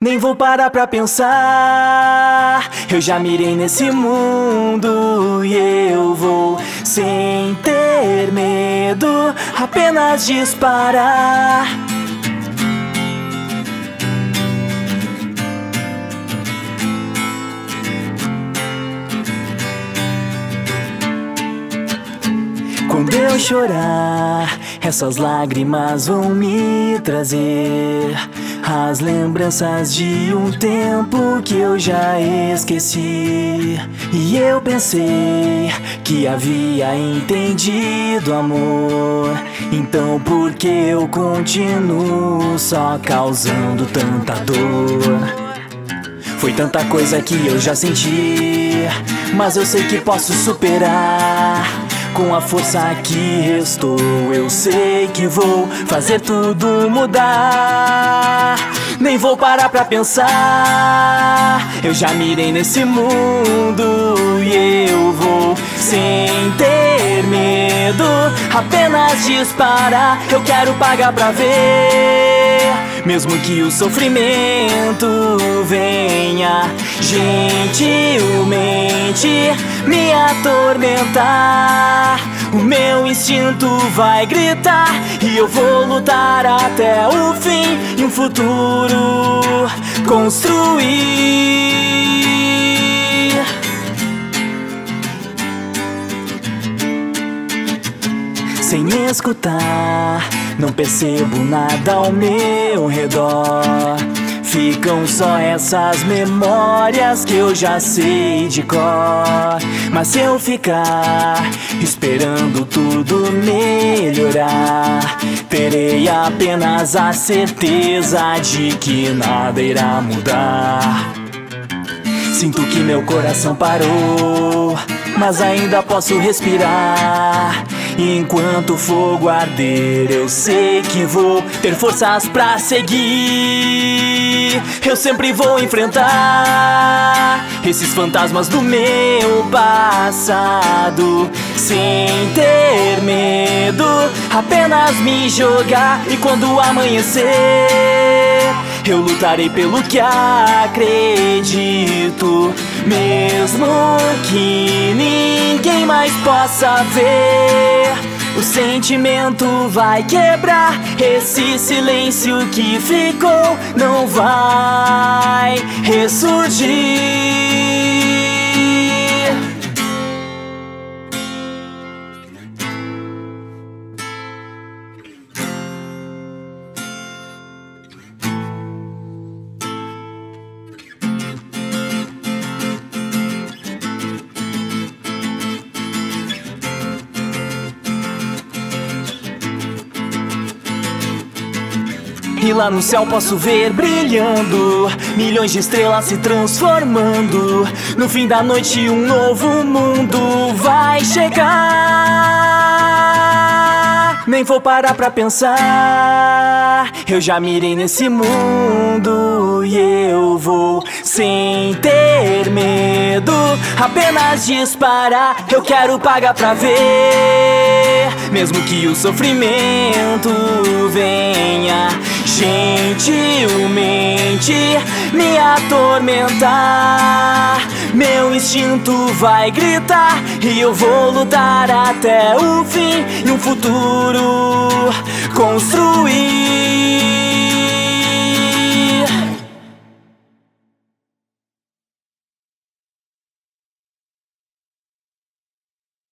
Nem vou parar pra pensar. Eu já mirei nesse mundo e eu vou sem ter medo, apenas disparar. Quando eu chorar, essas lágrimas vão me trazer as lembranças de um tempo que eu já esqueci. E eu pensei que havia entendido amor. Então por que eu continuo só causando tanta dor? Foi tanta coisa que eu já senti, mas eu sei que posso superar. Com a força que restou, eu sei que vou fazer tudo mudar. Nem vou parar pra pensar. Eu já mirei nesse mundo e eu vou sem ter medo. Apenas disparar, eu quero pagar pra ver. Mesmo que o sofrimento venha gentilmente me atormentar. O meu instinto vai gritar e eu vou lutar até o fim e um futuro construir. Sem escutar, não percebo nada ao meu redor. Ficam só essas memórias que eu já sei de cor. Mas se eu ficar esperando tudo melhorar, terei apenas a certeza de que nada irá mudar. Sinto que meu coração parou, mas ainda posso respirar. Enquanto o fogo arder, eu sei que vou ter forças pra seguir. Eu sempre vou enfrentar esses fantasmas do meu passado, sem ter medo, apenas me jogar. E quando amanhecer, eu lutarei pelo que acredito, mesmo que ninguém mais possa ver. O sentimento vai quebrar esse silêncio que ficou, não vai ressurgir. E lá no céu posso ver brilhando milhões de estrelas se transformando. No fim da noite, um novo mundo vai chegar. Nem vou parar pra pensar. Eu já mirei nesse mundo e eu vou sem ter medo. Apenas disparar. Eu quero pagar pra ver. Mesmo que o sofrimento venha gentilmente me atormentar. Meu instinto vai gritar e eu vou lutar até o fim e um futuro construir.